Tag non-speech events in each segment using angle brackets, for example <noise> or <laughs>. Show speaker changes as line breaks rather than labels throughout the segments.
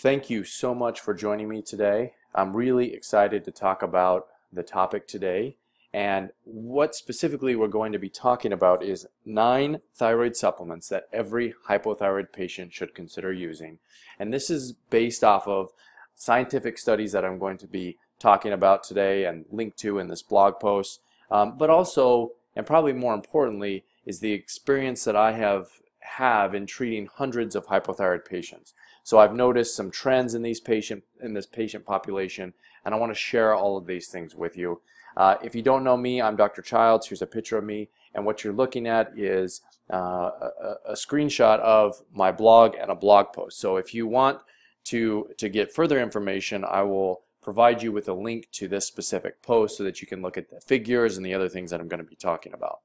Thank you so much for joining me today. I'm really excited to talk about the topic today. And what specifically we're going to be talking about is nine thyroid supplements that every hypothyroid patient should consider using. And this is based off of scientific studies that I'm going to be talking about today and linked to in this blog post. Um, but also, and probably more importantly, is the experience that I have have in treating hundreds of hypothyroid patients. So I've noticed some trends in these patient in this patient population, and I want to share all of these things with you. Uh, if you don't know me, I'm Dr. Childs. Here's a picture of me, and what you're looking at is uh, a, a screenshot of my blog and a blog post. So if you want to to get further information, I will provide you with a link to this specific post so that you can look at the figures and the other things that I'm going to be talking about.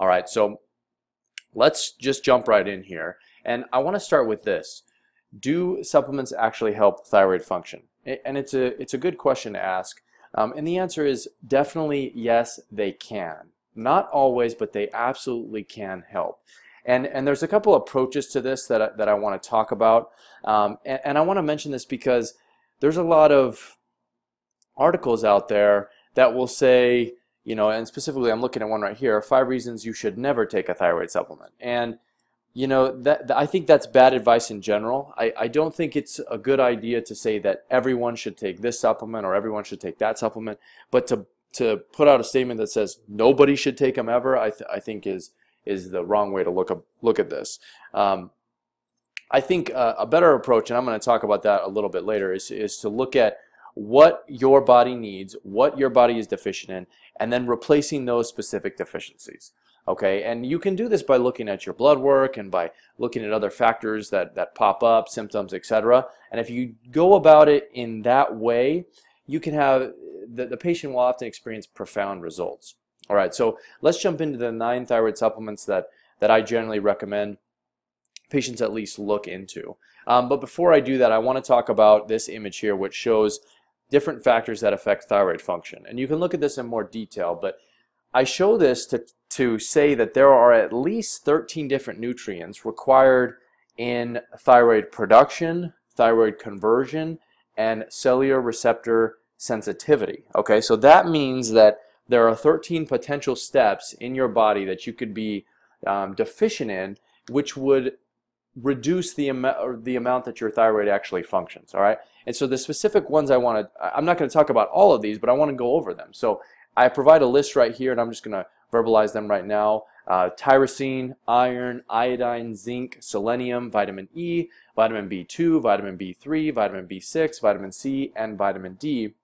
All right, so let's just jump right in here. And I want to start with this. Do supplements actually help thyroid function? And it's a, it's a good question to ask. Um, and the answer is definitely yes, they can. Not always, but they absolutely can help. And, and there's a couple approaches to this that I, that I want to talk about. Um, and, and I want to mention this because there's a lot of articles out there that will say, you know, and specifically I'm looking at one right here, five reasons you should never take a thyroid supplement. And you know that, I think that's bad advice in general. I, I don't think it's a good idea to say that everyone should take this supplement or everyone should take that supplement, but to to put out a statement that says nobody should take them ever, I, th I think is is the wrong way to look up, look at this. Um, I think uh, a better approach, and I'm going to talk about that a little bit later, is is to look at what your body needs, what your body is deficient in, and then replacing those specific deficiencies. Okay, and you can do this by looking at your blood work and by looking at other factors that, that pop up, symptoms, etc. And if you go about it in that way, you can have the, the patient will often experience profound results. All right, so let's jump into the nine thyroid supplements that, that I generally recommend patients at least look into. Um, but before I do that, I want to talk about this image here, which shows different factors that affect thyroid function. And you can look at this in more detail, but I show this to, to say that there are at least 13 different nutrients required in thyroid production, thyroid conversion, and cellular receptor sensitivity. Okay, so that means that there are 13 potential steps in your body that you could be um, deficient in, which would reduce the amount the amount that your thyroid actually functions all right and so the specific ones I want to I'm not going to talk about all of these but I want to go over them so I provide a list right here and I'm just going to verbalize them right now. Uh, tyrosine iron iodine zinc selenium vitamin E vitamin B2 vitamin B3 vitamin B6 vitamin C and vitamin D.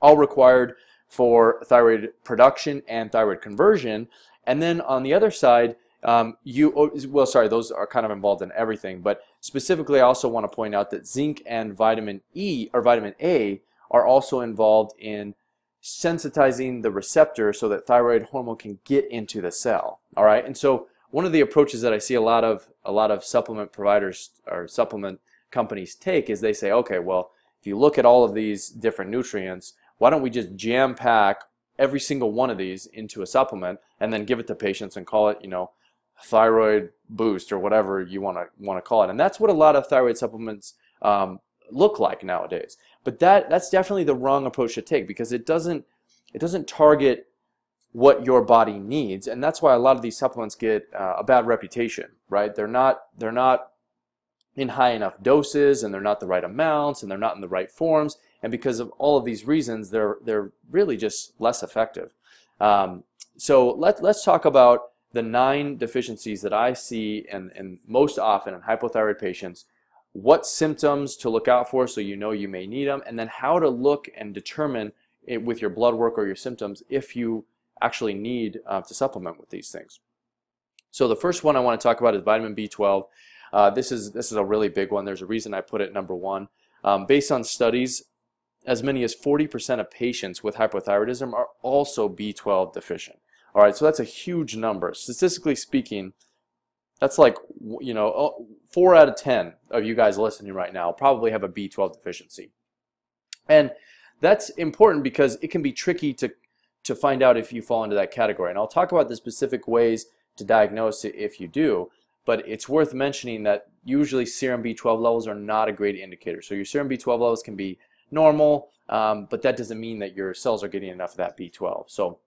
All required for thyroid production and thyroid conversion. And then on the other side um, you oh, well, sorry, those are kind of involved in everything, but specifically, I also want to point out that zinc and vitamin E or vitamin A are also involved in sensitizing the receptor so that thyroid hormone can get into the cell. All right, and so one of the approaches that I see a lot of a lot of supplement providers or supplement companies take is they say, okay, well, if you look at all of these different nutrients, why don't we just jam pack every single one of these into a supplement and then give it to patients and call it, you know, thyroid boost or whatever you want to want to call it. And that's what a lot of thyroid supplements um, look like nowadays. But that that's definitely the wrong approach to take because it doesn't it doesn't target what your body needs, and that's why a lot of these supplements get uh, a bad reputation. Right? They're not they're not in high enough doses, and they're not the right amounts, and they're not in the right forms. And because of all of these reasons, they're they're really just less effective. Um, so let let's talk about the nine deficiencies that I see and, and most often in hypothyroid patients, what symptoms to look out for so you know you may need them, and then how to look and determine it with your blood work or your symptoms if you actually need uh, to supplement with these things. So the first one I want to talk about is vitamin B12. Uh, this is this is a really big one. There's a reason I put it number one. Um, based on studies, as many as 40% of patients with hypothyroidism are also B12 deficient. All right, so that's a huge number. Statistically speaking, that's like, you know, four out of 10 of you guys listening right now probably have a B12 deficiency. And that's important because it can be tricky to, to find out if you fall into that category. And I'll talk about the specific ways to diagnose it if you do, but it's worth mentioning that usually serum B12 levels are not a great indicator. So your serum B12 levels can be normal, um, but that doesn't mean that your cells are getting enough of that B12. So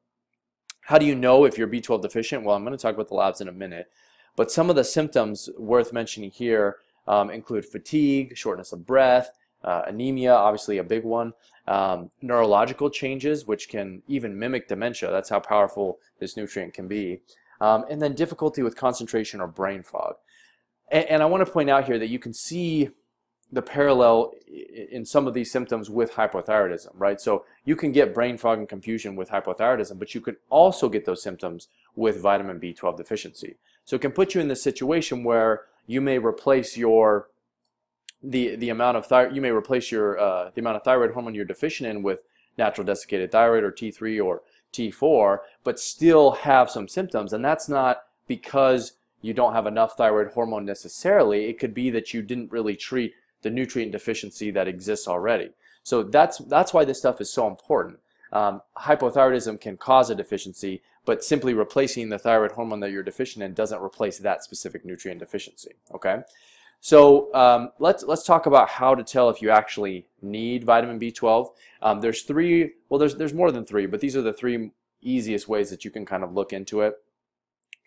how do you know if you're B12 deficient? Well, I'm going to talk about the labs in a minute. But some of the symptoms worth mentioning here um, include fatigue, shortness of breath, uh, anemia, obviously a big one, um, neurological changes, which can even mimic dementia. That's how powerful this nutrient can be. Um, and then difficulty with concentration or brain fog. And, and I want to point out here that you can see the parallel in some of these symptoms with hypothyroidism, right? So you can get brain fog and confusion with hypothyroidism, but you can also get those symptoms with vitamin B12 deficiency. So it can put you in the situation where you may replace your the the amount of thyroid you may replace your uh, the amount of thyroid hormone you're deficient in with natural desiccated thyroid or T3 or T4, but still have some symptoms, and that's not because you don't have enough thyroid hormone necessarily. It could be that you didn't really treat the nutrient deficiency that exists already. So that's that's why this stuff is so important. Um, hypothyroidism can cause a deficiency, but simply replacing the thyroid hormone that you're deficient in doesn't replace that specific nutrient deficiency. Okay, so um, let's let's talk about how to tell if you actually need vitamin B12. Um, there's three. Well, there's there's more than three, but these are the three easiest ways that you can kind of look into it.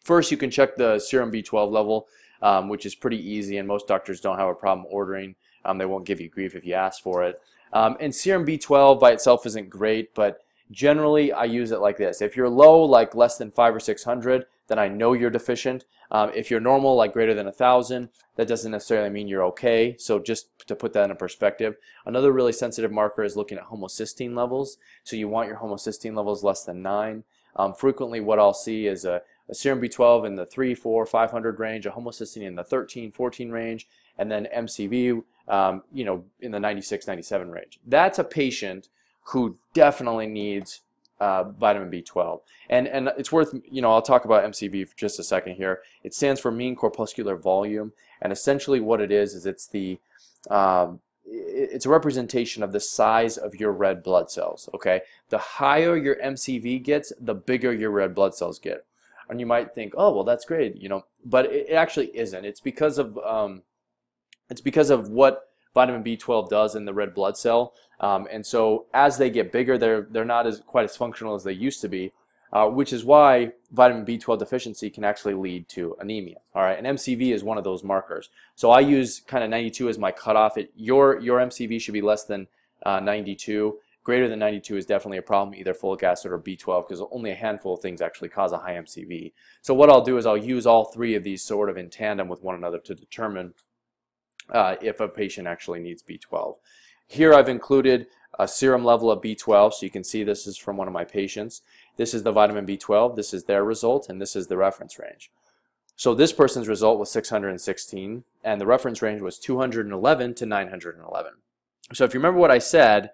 First, you can check the serum B12 level, um, which is pretty easy, and most doctors don't have a problem ordering. Um, they won't give you grief if you ask for it. Um, and serum B12 by itself isn't great, but generally I use it like this. If you're low, like less than five or 600, then I know you're deficient. Um, if you're normal, like greater than a thousand, that doesn't necessarily mean you're okay. So just to put that in perspective, another really sensitive marker is looking at homocysteine levels. So you want your homocysteine levels less than nine. Um, frequently, what I'll see is a, a serum B12 in the 3, 4, 500 range, a homocysteine in the 13, 14 range, and then MCV, um, you know, in the 96, 97 range. That's a patient who definitely needs uh, vitamin B12. And, and it's worth, you know, I'll talk about MCV for just a second here. It stands for mean corpuscular volume. And essentially what it is, is it's the, um, it's a representation of the size of your red blood cells, okay? The higher your MCV gets, the bigger your red blood cells get. And you might think, oh, well, that's great, you know, but it, actually isn't. It's because of, um, it's because of what vitamin B12 does in the red blood cell. Um, and so as they get bigger, they're, they're not as quite as functional as they used to be, uh, which is why vitamin B12 deficiency can actually lead to anemia. All right, and MCV is one of those markers. So I use kind of 92 as my cutoff. It, your, your MCV should be less than uh, 92. Greater than 92 is definitely a problem, either folic acid or B12, because only a handful of things actually cause a high MCV. So what I'll do is I'll use all three of these sort of in tandem with one another to determine uh, if a patient actually needs B12. Here I've included a serum level of B12, so you can see this is from one of my patients. This is the vitamin B12, this is their result, and this is the reference range. So this person's result was 616, and the reference range was 211 to 911. So if you remember what I said,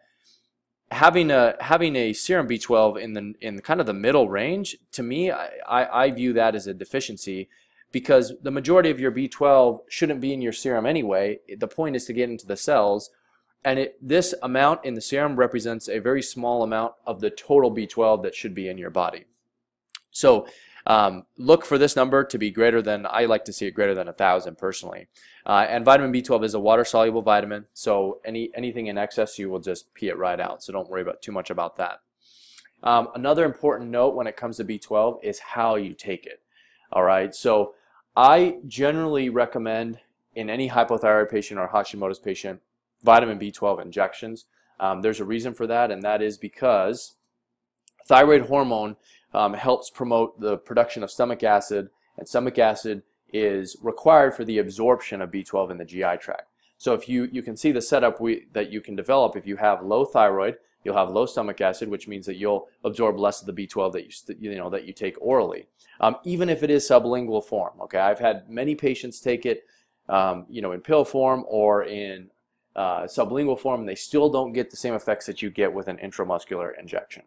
having a having a serum B12 in the in kind of the middle range, to me, I, I, I view that as a deficiency because the majority of your B12 shouldn't be in your serum anyway. The point is to get into the cells. And it, this amount in the serum represents a very small amount of the total B12 that should be in your body. So um, look for this number to be greater than, I like to see it greater than 1,000 personally. Uh, and vitamin B12 is a water-soluble vitamin, so any anything in excess you will just pee it right out, so don't worry about too much about that. Um, another important note when it comes to B12 is how you take it. All right, so I generally recommend in any hypothyroid patient or Hashimoto's patient vitamin B12 injections. Um, there's a reason for that, and that is because thyroid hormone um, helps promote the production of stomach acid, and stomach acid is required for the absorption of B12 in the GI tract. So if you, you can see the setup we, that you can develop if you have low thyroid, you'll have low stomach acid, which means that you'll absorb less of the B12 that you, you know, that you take orally, um, even if it is sublingual form. Okay, I've had many patients take it, um, you know, in pill form or in uh, sublingual form, and they still don't get the same effects that you get with an intramuscular injection.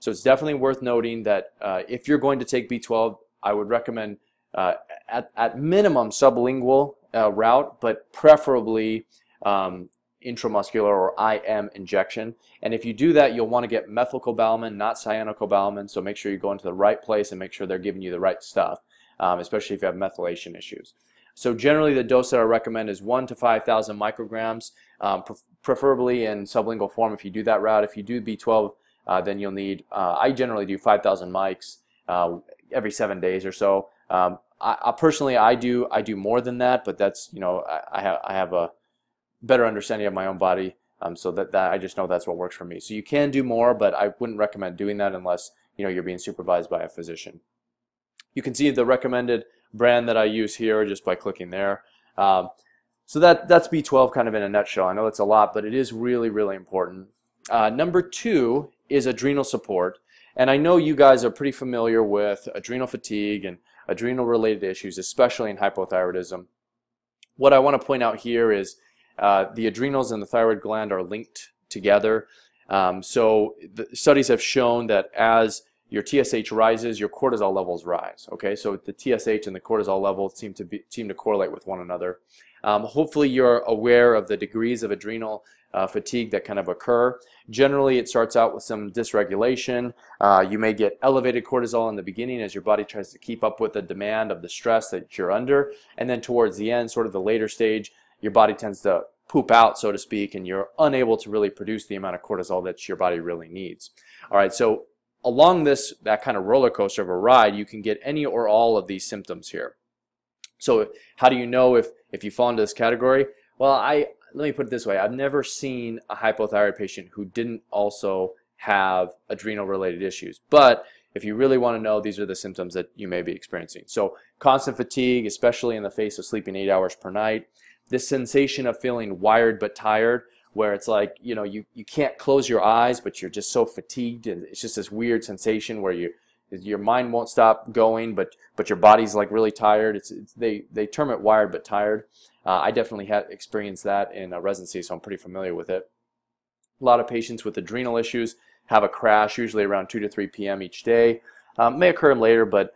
So it's definitely worth noting that uh, if you're going to take B12, I would recommend uh, at, at minimum sublingual uh, route, but preferably um, intramuscular or IM injection. And if you do that, you'll want to get methylcobalamin, not cyanocobalamin. So make sure you go into the right place and make sure they're giving you the right stuff, um, especially if you have methylation issues. So generally the dose that I recommend is 1 to 5,000 micrograms, um, pre preferably in sublingual form if you do that route. If you do B12, uh, then you'll need, uh, I generally do 5,000 mics uh, every seven days or so. Um, I, I, personally, I do I do more than that, but that's, you know, I, I, have, I have a better understanding of my own body. Um, so that, that I just know that's what works for me. So you can do more, but I wouldn't recommend doing that unless you know you're being supervised by a physician. You can see the recommended brand that I use here just by clicking there. Um, so that that's B12 kind of in a nutshell. I know it's a lot, but it is really really important. Uh, number two is adrenal support, and I know you guys are pretty familiar with adrenal fatigue and adrenal related issues, especially in hypothyroidism. What I want to point out here is uh, the adrenals and the thyroid gland are linked together. Um, so studies have shown that as your TSH rises, your cortisol levels rise. Okay, so the TSH and the cortisol levels seem to be seem to correlate with one another. Um, hopefully, you're aware of the degrees of adrenal uh, fatigue that kind of occur. Generally, it starts out with some dysregulation. Uh, you may get elevated cortisol in the beginning as your body tries to keep up with the demand of the stress that you're under, and then towards the end, sort of the later stage, your body tends to poop out, so to speak, and you're unable to really produce the amount of cortisol that your body really needs. All right, so along this, that kind of roller coaster of a ride, you can get any or all of these symptoms here. So how do you know if, if you fall into this category? Well, I let me put it this way. I've never seen a hypothyroid patient who didn't also have adrenal related issues. But if you really want to know, these are the symptoms that you may be experiencing. So constant fatigue, especially in the face of sleeping eight hours per night, this sensation of feeling wired but tired where it's like you know you, you can't close your eyes but you're just so fatigued and it's just this weird sensation where you your mind won't stop going but but your body's like really tired. It's, it's they they term it wired but tired. Uh, I definitely had experienced that in a residency so I'm pretty familiar with it. A lot of patients with adrenal issues have a crash usually around 2 to 3 p.m. each day. Um, may occur later but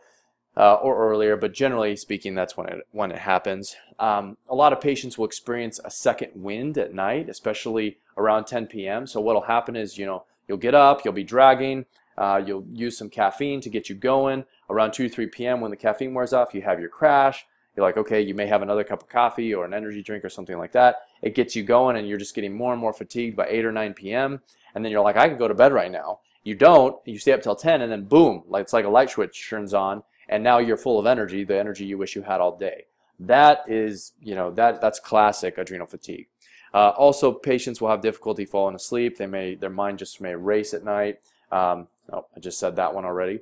uh, or earlier, but generally speaking, that's when it, when it happens. Um, a lot of patients will experience a second wind at night, especially around 10 p.m. So what'll happen is, you know, you'll get up, you'll be dragging, uh, you'll use some caffeine to get you going. Around 2 3 p.m. when the caffeine wears off, you have your crash. You're like, okay, you may have another cup of coffee or an energy drink or something like that. It gets you going and you're just getting more and more fatigued by 8 or 9 p.m. And then you're like, I can go to bed right now. You don't, you stay up till 10 and then boom, like it's like a light switch turns on and now you're full of energy, the energy you wish you had all day. That is, you know, that that's classic adrenal fatigue. Uh, also, patients will have difficulty falling asleep. They may, their mind just may race at night. Um, oh, I just said that one already.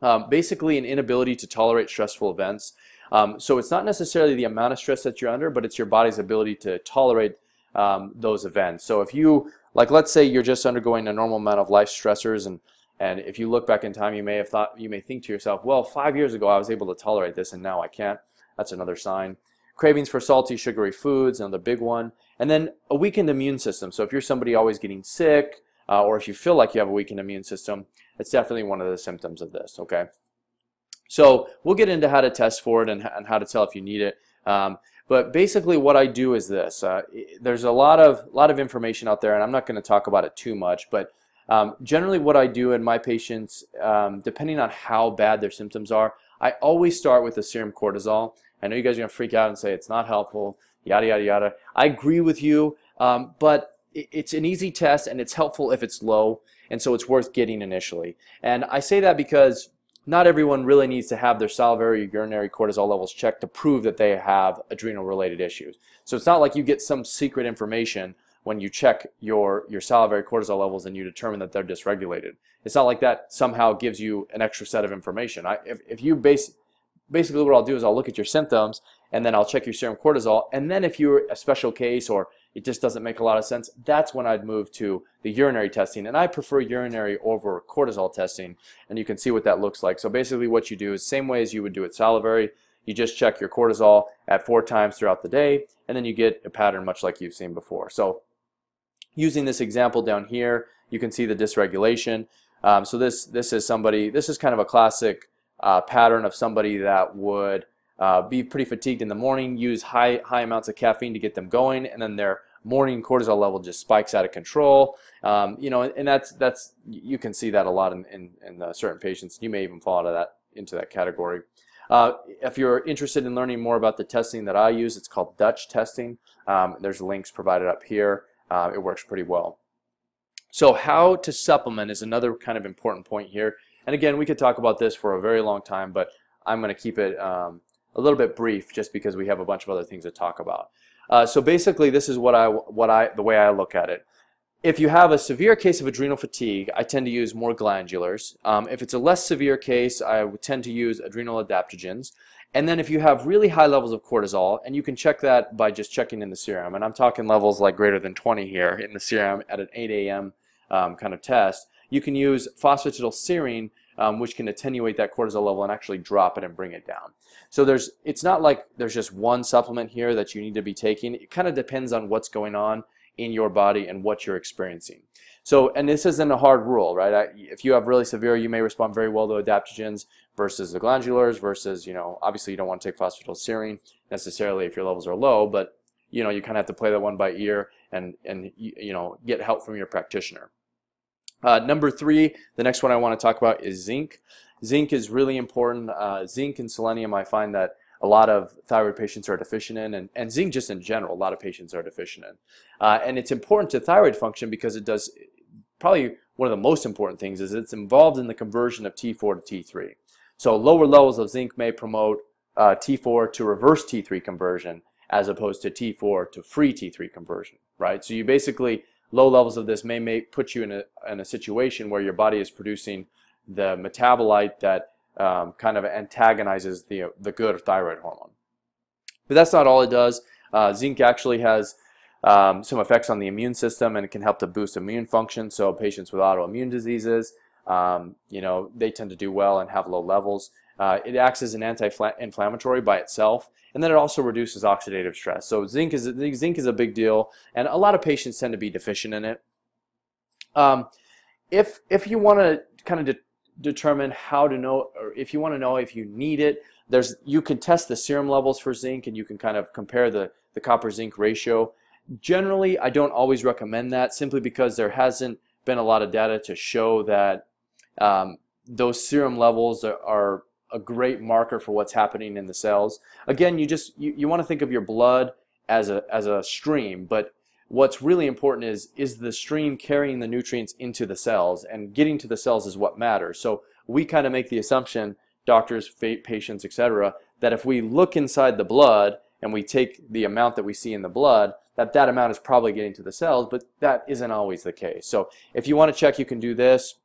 Um, basically, an inability to tolerate stressful events. Um, so it's not necessarily the amount of stress that you're under, but it's your body's ability to tolerate um, those events. So if you, like, let's say you're just undergoing a normal amount of life stressors and and if you look back in time, you may have thought, you may think to yourself, well, five years ago I was able to tolerate this and now I can't. That's another sign. Cravings for salty, sugary foods, another big one. And then a weakened immune system. So if you're somebody always getting sick, uh, or if you feel like you have a weakened immune system, it's definitely one of the symptoms of this, okay? So we'll get into how to test for it and, and how to tell if you need it. Um, but basically what I do is this. Uh, there's a lot of, lot of information out there, and I'm not going to talk about it too much, but um, generally what I do in my patients, um, depending on how bad their symptoms are, I always start with the serum cortisol. I know you guys are to freak out and say it's not helpful, yada, yada, yada. I agree with you, um, but it's an easy test and it's helpful if it's low, and so it's worth getting initially. And I say that because not everyone really needs to have their salivary or urinary cortisol levels checked to prove that they have adrenal related issues. So it's not like you get some secret information when you check your, your salivary cortisol levels and you determine that they're dysregulated. It's not like that somehow gives you an extra set of information. I, if, if you base, basically what I'll do is I'll look at your symptoms and then I'll check your serum cortisol. And then if you're a special case or it just doesn't make a lot of sense, that's when I'd move to the urinary testing. And I prefer urinary over cortisol testing. And you can see what that looks like. So basically what you do is same way as you would do it salivary. You just check your cortisol at four times throughout the day, and then you get a pattern much like you've seen before. So Using this example down here, you can see the dysregulation. Um, so this this is somebody. This is kind of a classic uh, pattern of somebody that would uh, be pretty fatigued in the morning, use high high amounts of caffeine to get them going, and then their morning cortisol level just spikes out of control. Um, you know, and that's that's you can see that a lot in in, in uh, certain patients. You may even fall out of that into that category. Uh, if you're interested in learning more about the testing that I use, it's called Dutch testing. Um, there's links provided up here. Uh, it works pretty well. So how to supplement is another kind of important point here. And again, we could talk about this for a very long time, but I'm going to keep it um, a little bit brief just because we have a bunch of other things to talk about. Uh, so basically, this is what I, what I, the way I look at it. If you have a severe case of adrenal fatigue, I tend to use more glandulars. Um, if it's a less severe case, I would tend to use adrenal adaptogens. And then if you have really high levels of cortisol, and you can check that by just checking in the serum, and I'm talking levels like greater than 20 here in the serum at an 8 a.m. Um, kind of test, you can use phosphatidylserine, um, which can attenuate that cortisol level and actually drop it and bring it down. So there's, it's not like there's just one supplement here that you need to be taking. It kind of depends on what's going on in your body and what you're experiencing. So, and this isn't a hard rule, right? If you have really severe, you may respond very well to adaptogens versus the glandulars versus, you know, obviously you don't want to take phosphatidylserine necessarily if your levels are low, but, you know, you kind of have to play that one by ear and, and you know, get help from your practitioner. Uh, number three, the next one I want to talk about is zinc. Zinc is really important. Uh, zinc and selenium, I find that a lot of thyroid patients are deficient in, and, and zinc just in general, a lot of patients are deficient in. Uh, and it's important to thyroid function because it does, probably one of the most important things is it's involved in the conversion of T4 to T3. So lower levels of zinc may promote uh, T4 to reverse T3 conversion as opposed to T4 to free T3 conversion, right? So you basically, low levels of this may, may put you in a, in a situation where your body is producing the metabolite that um, kind of antagonizes the, the good thyroid hormone. But that's not all it does. Uh, zinc actually has um, some effects on the immune system and it can help to boost immune function. So patients with autoimmune diseases, um, you know, they tend to do well and have low levels. Uh, it acts as an anti-inflammatory by itself, and then it also reduces oxidative stress. So zinc is zinc is a big deal, and a lot of patients tend to be deficient in it. Um, if if you want to kind of determine how to know, or if you want to know if you need it, there's you can test the serum levels for zinc, and you can kind of compare the the copper zinc ratio. Generally, I don't always recommend that simply because there hasn't been a lot of data to show that um, those serum levels are, are, a great marker for what's happening in the cells. Again, you just you, you want to think of your blood as a as a stream, but what's really important is is the stream carrying the nutrients into the cells and getting to the cells is what matters. So we kind of make the assumption, doctors, patients, etc., that if we look inside the blood and we take the amount that we see in the blood, that that amount is probably getting to the cells, but that isn't always the case. So if you want to check, you can do this.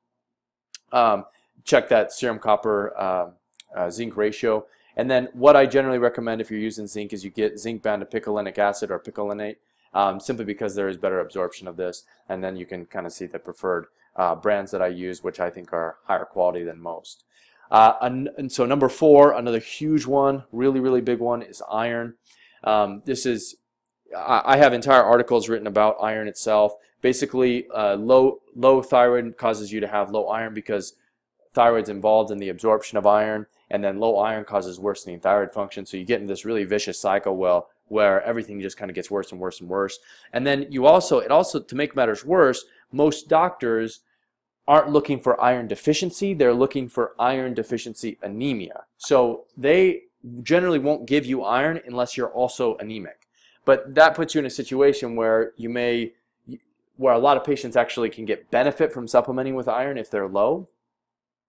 Um, check that serum copper uh, uh, zinc ratio. And then what I generally recommend if you're using zinc is you get zinc bound to picolinic acid or picolinate um, simply because there is better absorption of this. And then you can kind of see the preferred uh, brands that I use, which I think are higher quality than most. Uh, and, and, so number four, another huge one, really, really big one is iron. Um, this is, I, have entire articles written about iron itself. Basically, uh, low, low thyroid causes you to have low iron because thyroid's involved in the absorption of iron, and then low iron causes worsening thyroid function. So you get in this really vicious cycle well, where everything just kind of gets worse and worse and worse. And then you also, it also, to make matters worse, most doctors aren't looking for iron deficiency, they're looking for iron deficiency anemia. So they generally won't give you iron unless you're also anemic. But that puts you in a situation where you may, where a lot of patients actually can get benefit from supplementing with iron if they're low.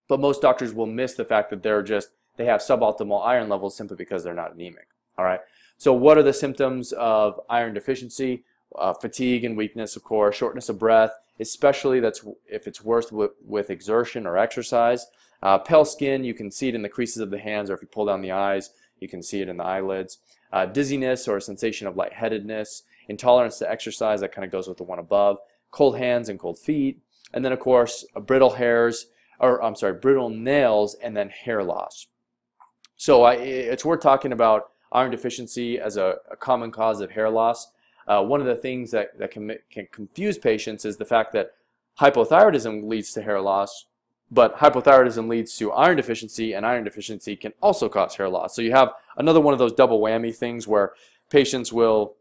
But most doctors will miss the fact that they're just, they have suboptimal iron levels simply because they're not anemic. All right. So what are the symptoms of iron deficiency? Uh, fatigue and weakness, of course, shortness of breath, especially that's if it's worse with, with exertion or exercise. Uh, pale skin, you can see it in the creases of the hands, or if you pull down the eyes, you can see it in the eyelids. Uh, dizziness or a sensation of lightheadedness, intolerance to exercise, that kind of goes with the one above, cold hands and cold feet, and then of course brittle hairs, or I'm sorry, brittle nails, and then hair loss. So I, it's worth talking about iron deficiency as a, a common cause of hair loss. Uh, one of the things that, that can, can confuse patients is the fact that hypothyroidism leads to hair loss, but hypothyroidism leads to iron deficiency, and iron deficiency can also cause hair loss. So you have another one of those double whammy things where patients will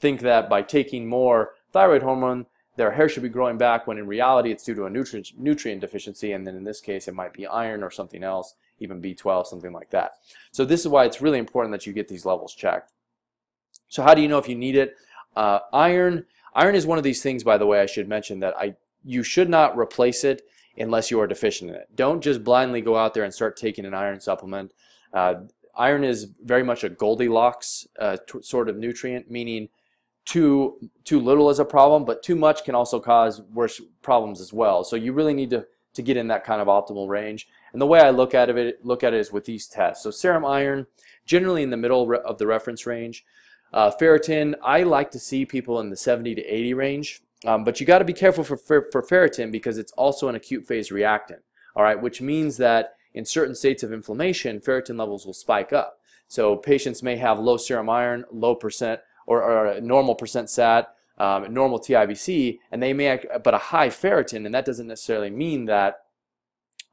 think that by taking more thyroid hormone, their hair should be growing back when in reality it's due to a nutrient, nutrient deficiency and then in this case it might be iron or something else even B12, something like that. So this is why it's really important that you get these levels checked. So how do you know if you need it? Uh, iron, iron is one of these things, by the way, I should mention that I you should not replace it unless you are deficient in it. Don't just blindly go out there and start taking an iron supplement. Uh, iron is very much a Goldilocks uh, sort of nutrient, meaning too too little is a problem, but too much can also cause worse problems as well. So you really need to to get in that kind of optimal range. And the way I look at it look at it is with these tests. So serum iron, generally in the middle of the reference range. Uh, ferritin, I like to see people in the 70 to 80 range, um, but you got to be careful for, for, for ferritin because it's also an acute phase reactant. All right, which means that in certain states of inflammation, ferritin levels will spike up. So patients may have low serum iron, low percent or, or normal percent SAT, um, normal TIBC, and they may, but a high ferritin, and that doesn't necessarily mean that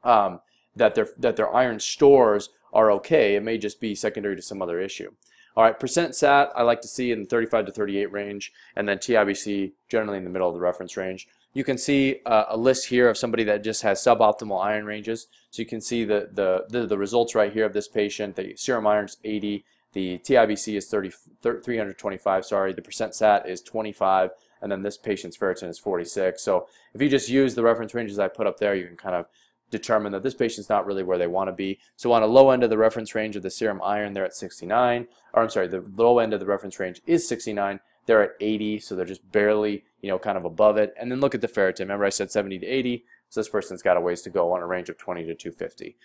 um, that their that their iron stores are okay. It may just be secondary to some other issue. All right, percent SAT I like to see in the 35 to 38 range, and then TIBC generally in the middle of the reference range. You can see uh, a list here of somebody that just has suboptimal iron ranges. So you can see the, the, the, the results right here of this patient. The serum iron is 80, the TIBC is 30, 325, sorry, the percent SAT is 25, and then this patient's ferritin is 46. So if you just use the reference ranges I put up there, you can kind of determine that this patient's not really where they want to be. So on a low end of the reference range of the serum iron, they're at 69, or I'm sorry, the low end of the reference range is 69, they're at 80, so they're just barely, you know, kind of above it. And then look at the ferritin. Remember I said 70 to 80, so this person's got a ways to go on a range of 20 to 250.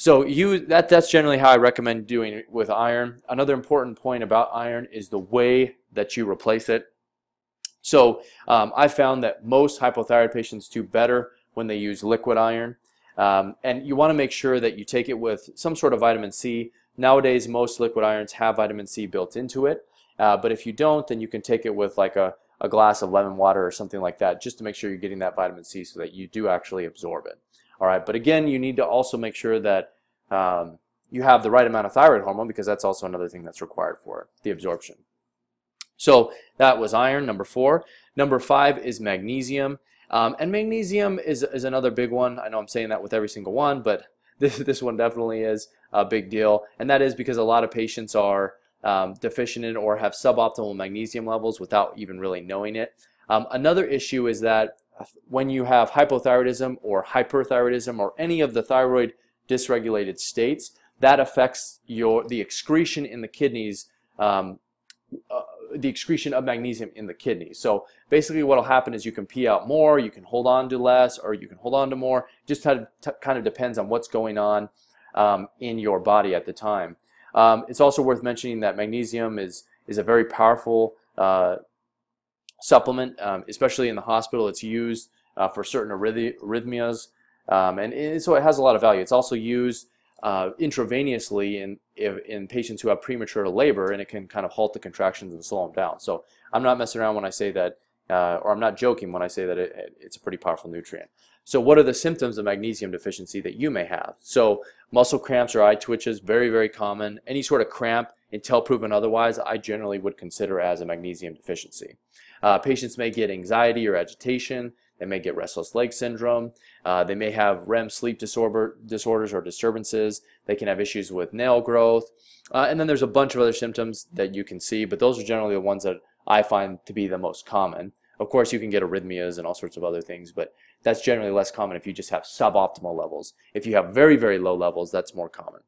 So you that that's generally how I recommend doing it with iron. Another important point about iron is the way that you replace it. So um, I found that most hypothyroid patients do better when they use liquid iron. Um, and you want to make sure that you take it with some sort of vitamin C. Nowadays, most liquid irons have vitamin C built into it. Uh, but if you don't, then you can take it with like a, a glass of lemon water or something like that just to make sure you're getting that vitamin C so that you do actually absorb it. All right, but again, you need to also make sure that um, you have the right amount of thyroid hormone because that's also another thing that's required for the absorption. So that was iron, number four. Number five is magnesium. Um, and magnesium is, is another big one. I know I'm saying that with every single one, but <laughs> this, this one definitely is a big deal. And that is because a lot of patients are um, deficient in or have suboptimal magnesium levels without even really knowing it. Um, another issue is that when you have hypothyroidism or hyperthyroidism or any of the thyroid dysregulated states, that affects your the excretion in the kidneys, um, uh, the excretion of magnesium in the kidneys. So basically what will happen is you can pee out more, you can hold on to less, or you can hold on to more. Just kind of, kind of depends on what's going on um, in your body at the time. Um, it's also worth mentioning that magnesium is, is a very powerful uh, supplement, um, especially in the hospital. It's used uh, for certain arrhythmias, um, and so it has a lot of value. It's also used uh, intravenously in, in patients who have premature labor, and it can kind of halt the contractions and slow them down. So I'm not messing around when I say that, uh, or I'm not joking when I say that it, it's a pretty powerful nutrient. So what are the symptoms of magnesium deficiency that you may have? So muscle cramps or eye twitches, very, very common. Any sort of cramp, until proven otherwise, I generally would consider as a magnesium deficiency. Uh, patients may get anxiety or agitation. They may get restless leg syndrome. Uh, they may have REM sleep disorder, disorders or disturbances. They can have issues with nail growth. Uh, and then there's a bunch of other symptoms that you can see, but those are generally the ones that I find to be the most common. Of course, you can get arrhythmias and all sorts of other things, but that's generally less common if you just have suboptimal levels. If you have very, very low levels, that's more common.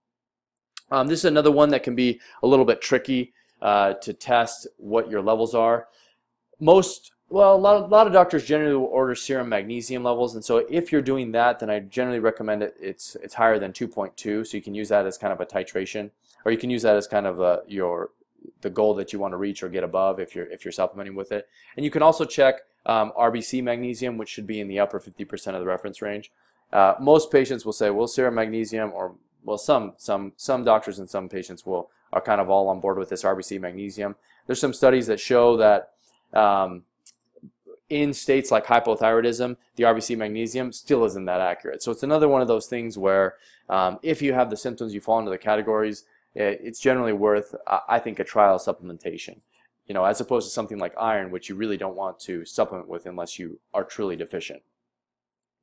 Um, this is another one that can be a little bit tricky uh, to test what your levels are. Most well, a lot, of, a lot of doctors generally will order serum magnesium levels, and so if you're doing that, then I generally recommend it. It's it's higher than 2.2, so you can use that as kind of a titration, or you can use that as kind of a, your the goal that you want to reach or get above if you're if you're supplementing with it. And you can also check um, RBC magnesium, which should be in the upper 50% of the reference range. Uh, most patients will say, well, serum magnesium, or well, some some some doctors and some patients will are kind of all on board with this RBC magnesium. There's some studies that show that um, in states like hypothyroidism, the RBC magnesium still isn't that accurate. So it's another one of those things where um, if you have the symptoms, you fall into the categories, it's generally worth, I think, a trial supplementation. You know, as opposed to something like iron, which you really don't want to supplement with unless you are truly deficient.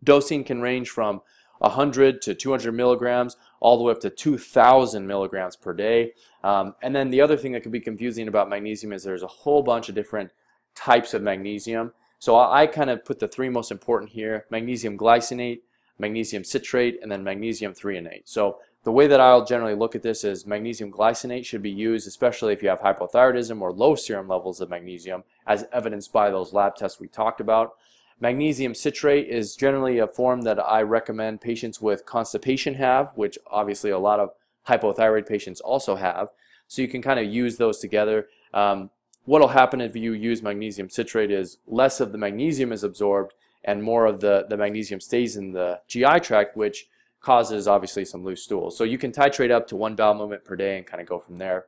Dosing can range from 100 to 200 milligrams, all the way up to 2,000 milligrams per day. Um, and then the other thing that can be confusing about magnesium is there's a whole bunch of different types of magnesium. So I, I kind of put the three most important here, magnesium glycinate, magnesium citrate, and then magnesium threonate. So the way that I'll generally look at this is magnesium glycinate should be used, especially if you have hypothyroidism or low serum levels of magnesium, as evidenced by those lab tests we talked about. Magnesium citrate is generally a form that I recommend patients with constipation have, which obviously a lot of hypothyroid patients also have. So you can kind of use those together. Um, what will happen if you use magnesium citrate is less of the magnesium is absorbed and more of the, the magnesium stays in the GI tract, which causes obviously some loose stools. So you can titrate up to one bowel movement per day and kind of go from there.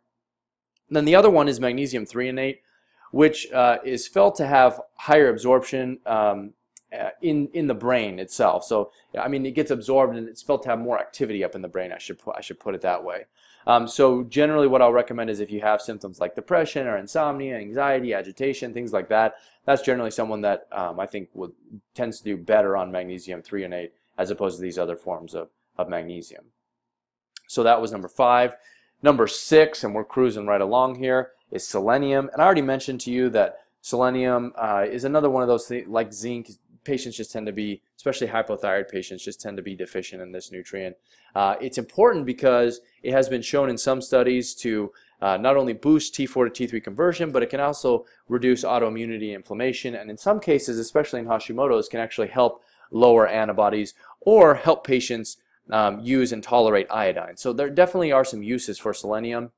And then the other one is magnesium threonate, which uh, is felt to have higher absorption um, uh, in in the brain itself. So I mean, it gets absorbed and it's felt to have more activity up in the brain. I should I should put it that way. Um, so generally, what I'll recommend is if you have symptoms like depression or insomnia, anxiety, agitation, things like that, that's generally someone that um, I think would tends to do better on magnesium threonate as opposed to these other forms of, of magnesium. So that was number five. Number six, and we're cruising right along here, is selenium. And I already mentioned to you that selenium uh, is another one of those things, like zinc, patients just tend to be, especially hypothyroid patients, just tend to be deficient in this nutrient. Uh, it's important because it has been shown in some studies to uh, not only boost T4 to T3 conversion, but it can also reduce autoimmunity inflammation, and in some cases, especially in Hashimoto's, can actually help lower antibodies or help patients um, use and tolerate iodine. So there definitely are some uses for selenium.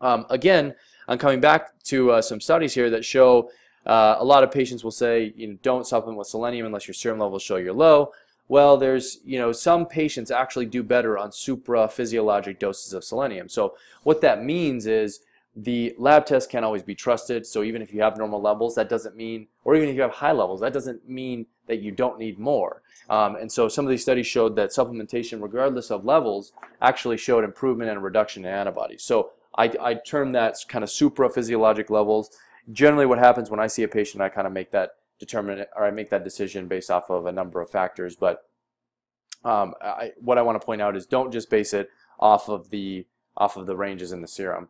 Um, again, I'm coming back to uh, some studies here that show uh, a lot of patients will say, you know, don't supplement with selenium unless your serum levels show you're low. Well, there's, you know, some patients actually do better on supra-physiologic doses of selenium. So what that means is the lab test can't always be trusted. So even if you have normal levels, that doesn't mean, or even if you have high levels, that doesn't mean that you don't need more. Um, and so some of these studies showed that supplementation, regardless of levels, actually showed improvement and reduction in antibodies. So I, I term that kind of supra-physiologic levels. Generally what happens when I see a patient, I kind of make that determine or I make that decision based off of a number of factors. But um, I, what I want to point out is don't just base it off of the off of the ranges in the serum.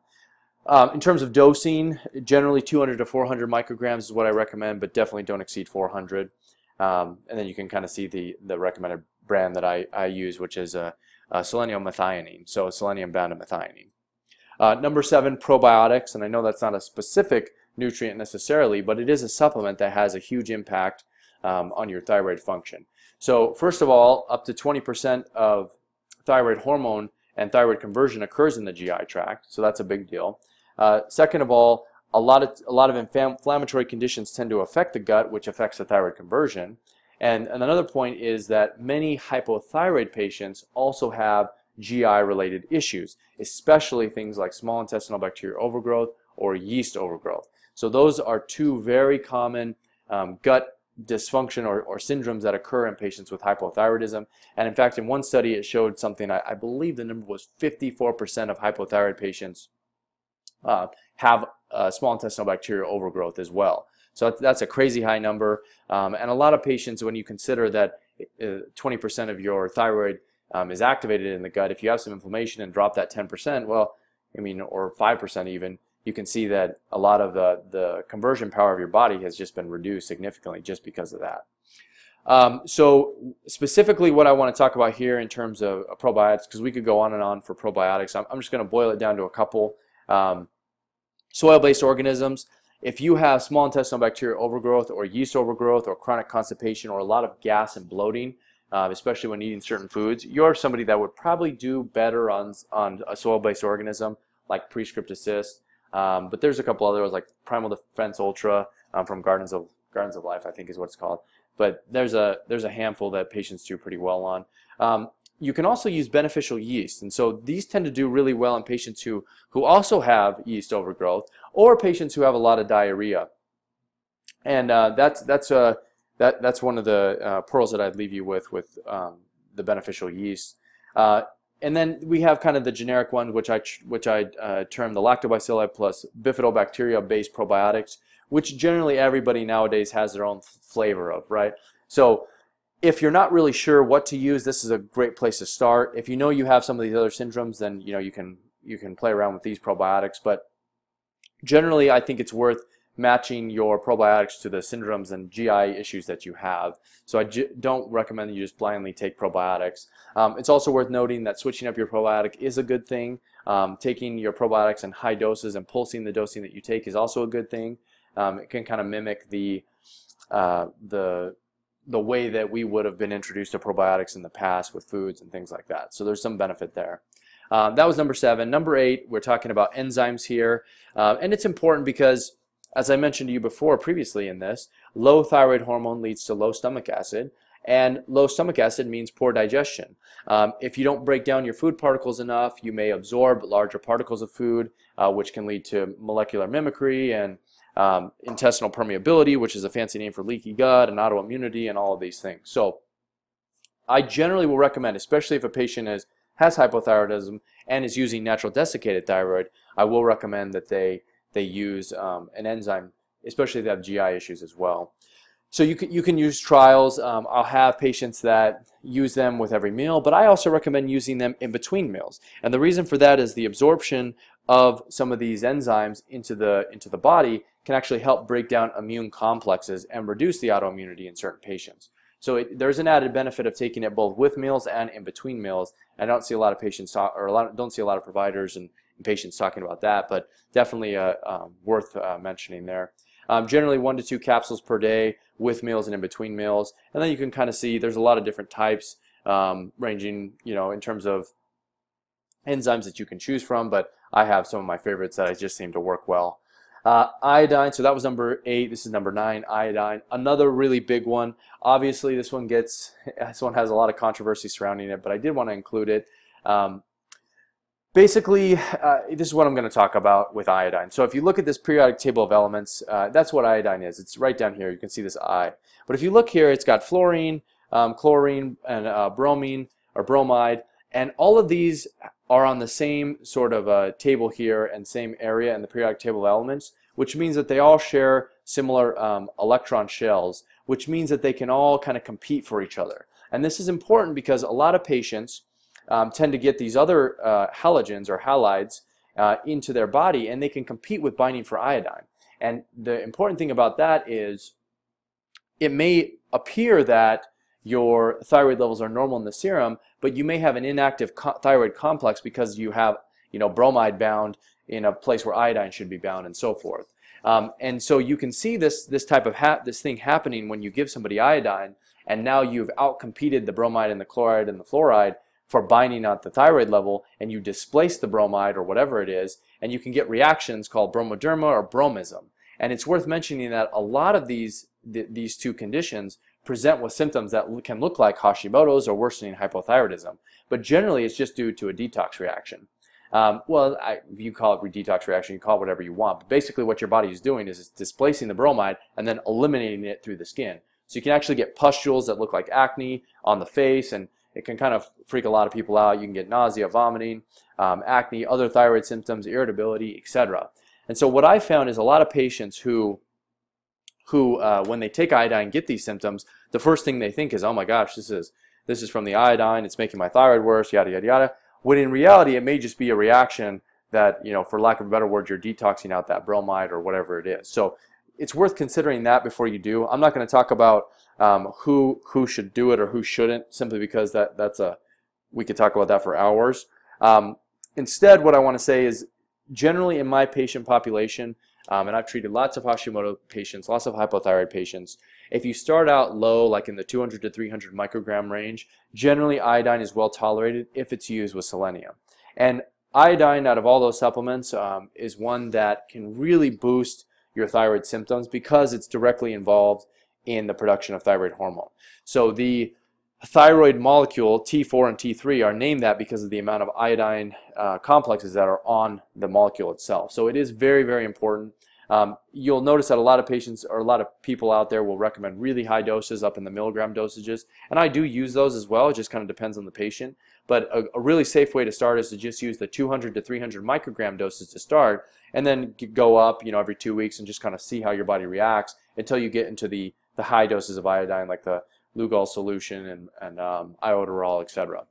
Um, in terms of dosing, generally 200 to 400 micrograms is what I recommend, but definitely don't exceed 400. Um, and then you can kind of see the, the recommended brand that I, I use, which is a, a selenium methionine, so selenium bound to methionine. Uh, number seven, probiotics, and I know that's not a specific nutrient necessarily, but it is a supplement that has a huge impact um, on your thyroid function. So first of all, up to 20% of thyroid hormone and thyroid conversion occurs in the GI tract, so that's a big deal. Uh, second of all, a lot of a lot of inflammatory conditions tend to affect the gut, which affects the thyroid conversion. And, and another point is that many hypothyroid patients also have GI-related issues, especially things like small intestinal bacterial overgrowth or yeast overgrowth. So those are two very common um, gut dysfunction or, or, syndromes that occur in patients with hypothyroidism. And in fact, in one study, it showed something, I, I believe the number was 54% of hypothyroid patients uh, have uh, small intestinal bacterial overgrowth as well. So that's a crazy high number. Um, and a lot of patients, when you consider that 20% uh, of your thyroid um, is activated in the gut, if you have some inflammation and drop that 10%, well, I mean, or 5% even, you can see that a lot of the, the conversion power of your body has just been reduced significantly just because of that. Um, so specifically what I want to talk about here in terms of probiotics, because we could go on and on for probiotics, I'm, I'm just going to boil it down to a couple. Um, soil-based organisms, if you have small intestinal bacterial overgrowth or yeast overgrowth or chronic constipation or a lot of gas and bloating, uh, especially when eating certain foods, you're somebody that would probably do better on, on a soil-based organism like Prescript Assist. Um, but there's a couple others like Primal Defense Ultra um, from Gardens of Gardens of Life, I think is what it's called. But there's a there's a handful that patients do pretty well on. Um, you can also use beneficial yeast. And so these tend to do really well in patients who, who also have yeast overgrowth or patients who have a lot of diarrhea. And uh, that's, that's, uh, that, that's one of the uh, pearls that I'd leave you with with um, the beneficial yeast. And then we have kind of the generic one, which I, which I uh, term the lactobacilli plus bifidobacteria-based probiotics, which generally everybody nowadays has their own flavor of, right? So if you're not really sure what to use, this is a great place to start. If you know you have some of these other syndromes, then you know you can you can play around with these probiotics. But generally, I think it's worth matching your probiotics to the syndromes and GI issues that you have. So I don't recommend you just blindly take probiotics. Um, it's also worth noting that switching up your probiotic is a good thing. Um, taking your probiotics in high doses and pulsing the dosing that you take is also a good thing. Um, it can kind of mimic the uh, the the way that we would have been introduced to probiotics in the past with foods and things like that. So there's some benefit there. Um, that was number seven. Number eight, we're talking about enzymes here. Uh, and it's important because, as I mentioned to you before previously in this, low thyroid hormone leads to low stomach acid. And low stomach acid means poor digestion. Um, if you don't break down your food particles enough, you may absorb larger particles of food, uh, which can lead to molecular mimicry and um, intestinal permeability, which is a fancy name for leaky gut and autoimmunity and all of these things. So I generally will recommend, especially if a patient is, has hypothyroidism and is using natural desiccated thyroid, I will recommend that they, they use um, an enzyme, especially if they have GI issues as well. So you can, you can use trials. Um, I'll have patients that use them with every meal, but I also recommend using them in between meals. And the reason for that is the absorption of some of these enzymes into the, into the body can actually help break down immune complexes and reduce the autoimmunity in certain patients. So it, there's an added benefit of taking it both with meals and in between meals. I don't see a lot of patients or a lot, don't see a lot of providers and, and patients talking about that, but definitely uh, um, worth uh, mentioning there. Um, generally one to two capsules per day with meals and in between meals. And then you can kind of see there's a lot of different types um, ranging, you know, in terms of enzymes that you can choose from, but I have some of my favorites that I just seem to work well. Uh, iodine, so that was number eight. This is number nine, iodine. Another really big one. Obviously, this one gets, <laughs> this one has a lot of controversy surrounding it, but I did want to include it. Um, basically, uh, this is what I'm going to talk about with iodine. So if you look at this periodic table of elements, uh, that's what iodine is. It's right down here. You can see this I. But if you look here, it's got fluorine, um, chlorine, and uh, bromine or bromide. And all of these are on the same sort of uh, table here and same area in the periodic table of elements, which means that they all share similar um, electron shells, which means that they can all kind of compete for each other. And this is important because a lot of patients um, tend to get these other uh, halogens or halides uh, into their body and they can compete with binding for iodine. And the important thing about that is it may appear that your thyroid levels are normal in the serum, but you may have an inactive co thyroid complex because you have you know bromide bound in a place where iodine should be bound and so forth. Um, and so you can see this this type of this thing happening when you give somebody iodine, and now you've outcompeted the bromide and the chloride and the fluoride for binding at the thyroid level, and you displace the bromide or whatever it is, and you can get reactions called bromoderma or bromism. And it's worth mentioning that a lot of these th these two conditions present with symptoms that can look like Hashimoto's or worsening hypothyroidism. But generally, it's just due to a detox reaction. Um, well, I, you call it a detox reaction, you call it whatever you want. But basically, what your body is doing is it's displacing the bromide and then eliminating it through the skin. So you can actually get pustules that look like acne on the face, and it can kind of freak a lot of people out. You can get nausea, vomiting, um, acne, other thyroid symptoms, irritability, etc. And so what I found is a lot of patients who who, uh, when they take iodine, get these symptoms, the first thing they think is, oh my gosh, this is this is from the iodine. It's making my thyroid worse. Yada yada yada. When in reality, it may just be a reaction that you know, for lack of a better word, you're detoxing out that bromide or whatever it is. So it's worth considering that before you do. I'm not going to talk about um, who who should do it or who shouldn't, simply because that that's a we could talk about that for hours. Um, instead, what I want to say is, generally in my patient population, um, and I've treated lots of Hashimoto patients, lots of hypothyroid patients. If you start out low, like in the 200 to 300 microgram range, generally iodine is well tolerated if it's used with selenium. And iodine, out of all those supplements, um, is one that can really boost your thyroid symptoms because it's directly involved in the production of thyroid hormone. So the thyroid molecule T4 and T3 are named that because of the amount of iodine uh, complexes that are on the molecule itself. So it is very, very important. Um, you'll notice that a lot of patients or a lot of people out there will recommend really high doses up in the milligram dosages. And I do use those as well. It just kind of depends on the patient. But a, a really safe way to start is to just use the 200 to 300 microgram doses to start and then go up you know, every two weeks and just kind of see how your body reacts until you get into the, the high doses of iodine like the Lugol solution and, and um, iodoral, etc.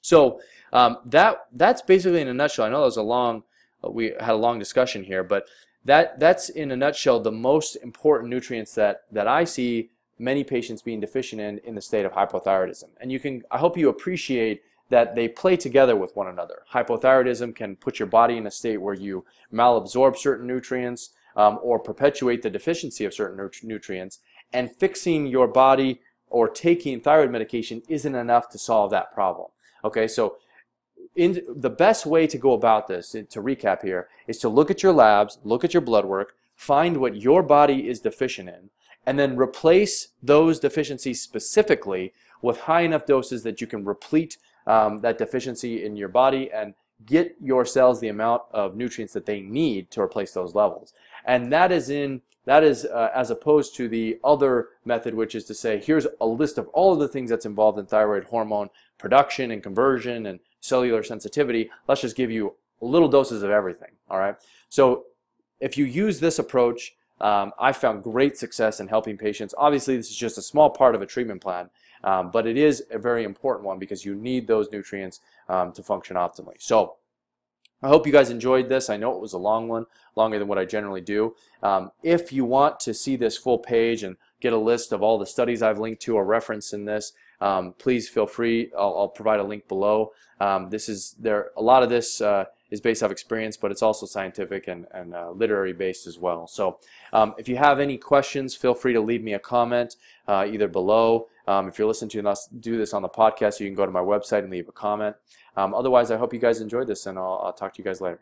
So um, that that's basically in a nutshell. I know that was a long, uh, we had a long discussion here, but that that's in a nutshell the most important nutrients that that I see many patients being deficient in in the state of hypothyroidism. And you can, I hope you appreciate that they play together with one another. Hypothyroidism can put your body in a state where you malabsorb certain nutrients um, or perpetuate the deficiency of certain nutrients, and fixing your body or taking thyroid medication isn't enough to solve that problem. Okay, so in the best way to go about this, to recap here, is to look at your labs, look at your blood work, find what your body is deficient in, and then replace those deficiencies specifically with high enough doses that you can replete um, that deficiency in your body and get your cells the amount of nutrients that they need to replace those levels. And that is in that is uh, as opposed to the other method, which is to say, here's a list of all of the things that's involved in thyroid hormone production and conversion and cellular sensitivity. Let's just give you little doses of everything. All right. So if you use this approach, um, I found great success in helping patients. Obviously, this is just a small part of a treatment plan, um, but it is a very important one because you need those nutrients um, to function optimally. So I hope you guys enjoyed this. I know it was a long one, longer than what I generally do. Um, if you want to see this full page and get a list of all the studies I've linked to or referenced in this, um, please feel free. I'll, I'll, provide a link below. Um, this is there. A lot of this uh, is based off experience, but it's also scientific and, and uh, literary based as well. So um, if you have any questions, feel free to leave me a comment uh, either below. Um, if you're listening to us do this on the podcast, you can go to my website and leave a comment. Um, otherwise, I hope you guys enjoyed this, and I'll, I'll talk to you guys later.